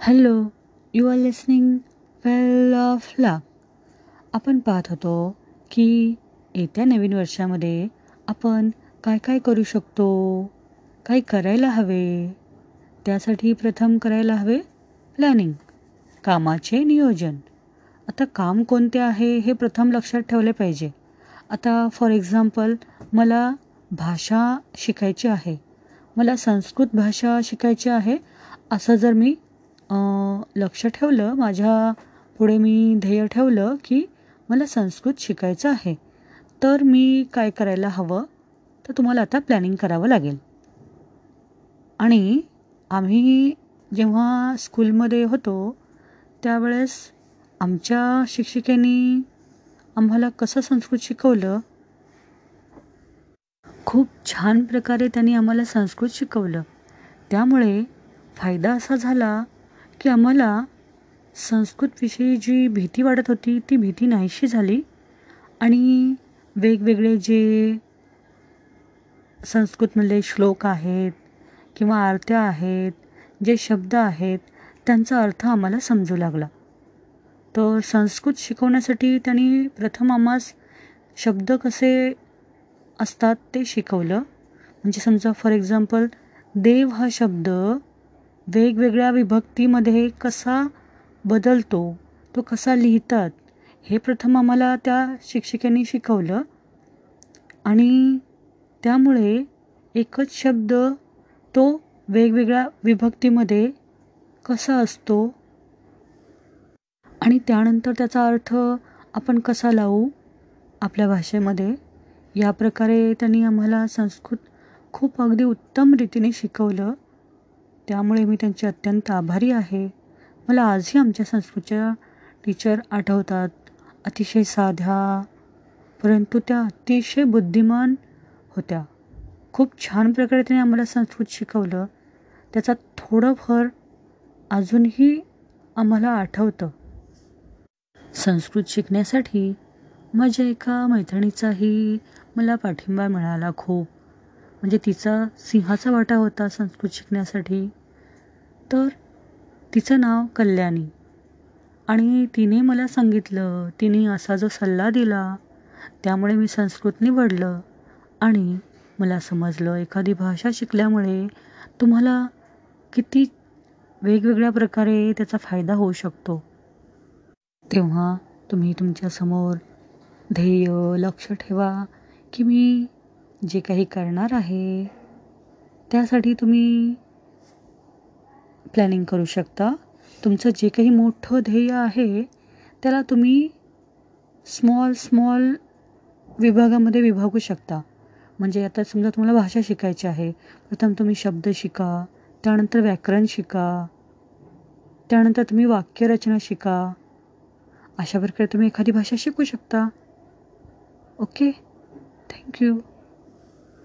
Hello you are listening well of luck आपण पाहत होतो की येत्या नवीन वर्षामध्ये आपण काय काय करू शकतो? काय करायला हवे? त्यासाठी प्रथम करायला हवे प्लॅनिंग कामाचे नियोजन. आता काम कोणते आहे हे प्रथम लक्षात ठेवले पाहिजे. आता फॉर एक्झाम्पल मला भाषा शिकायची आहे. मला संस्कृत भाषा शिकायची आहे. असं जर मी लक्ष ठेवलं माझ्या पुढे मी ध्येय ठेवलं की मला संस्कृत शिकायचं आहे. तर मी काय करायला हवं? तर तुम्हाला आता प्लॅनिंग करावं लागेल. आणि आम्ही जेव्हा स्कूलमध्ये होतो त्यावेळेस आमच्या शिक्षिकेने आम्हाला कसं संस्कृत शिकवलं? खूप छान प्रकारे त्यांनी आम्हाला संस्कृत शिकवलं. त्यामुळे फायदा असा झाला की आम्हाला संस्कृतविषयी जी भीती वाटत होती ती भीती नाहीशी झाली. आणि वेगवेगळे जे संस्कृतमधले श्लोक आहेत किंवा आरत्या आहेत जे शब्द आहेत त्यांचा अर्थ आम्हाला समजू लागला. तर संस्कृत शिकवण्यासाठी त्यांनी प्रथम आम्हास शब्द कसे असतात ते शिकवलं. म्हणजे समजा फॉर एक्झाम्पल देव हा शब्द वेगवेगळ्या विभक्तीमध्ये कसा बदलतो तो कसा लिहितात हे प्रथम आम्हाला त्या शिक्षिकेने शिकवलं. आणि त्यामुळे एकच शब्द तो वेगवेगळ्या विभक्तीमध्ये कसा असतो आणि त्यानंतर त्याचा अर्थ आपण कसा लावू आपल्या भाषेमध्ये या प्रकारे त्यांनी आम्हाला संस्कृत खूप अगदी उत्तम रीतीने शिकवलं. त्यामुळे मी त्यांचे अत्यंत आभारी आहे. मला आजही आमच्या संस्कृतच्या टीचर आठवतात. अतिशय साध्या परंतु त्या अतिशय बुद्धिमान होत्या. खूप छान प्रकारे त्याने आम्हाला संस्कृत शिकवलं. त्याचा थोडंफार अजूनही आम्हाला आठवतं. संस्कृत शिकण्यासाठी माझ्या एका मैत्रिणीचाही मला पाठिंबा मिळाला खूप. म्हणजे तिचा सिंहाचा वाटा होता संस्कृत शिकण्यासाठी. तर तिचं नाव कल्याणी. आणि तिने मला सांगितलं तिने असा जो सल्ला दिला त्यामुळे मी संस्कृत निवडलं आणि मला समजलं एखादी भाषा शिकल्यामुळे तुम्हाला किती वेगवेगळ्या प्रकारे त्याचा फायदा होऊ शकतो. तेव्हा तुम्ही तुमच्यासमोर ध्येय लक्ष ठेवा की मी जे काही करणार आहे त्यासाठी तुम्ही प्लॅनिंग करू शकता. तुमचं जे काही मोठं ध्येय आहे त्याला तुम्ही स्मॉल स्मॉल विभागामध्ये विभागू शकता. म्हणजे आता समजा तुम्हाला भाषा शिकायची आहे प्रथम तुम्ही शब्द शिका त्यानंतर व्याकरण शिका त्यानंतर तुम्ही वाक्यरचना शिका अशा प्रकारे तुम्ही एखादी भाषा शिकू शकता. Okay thank you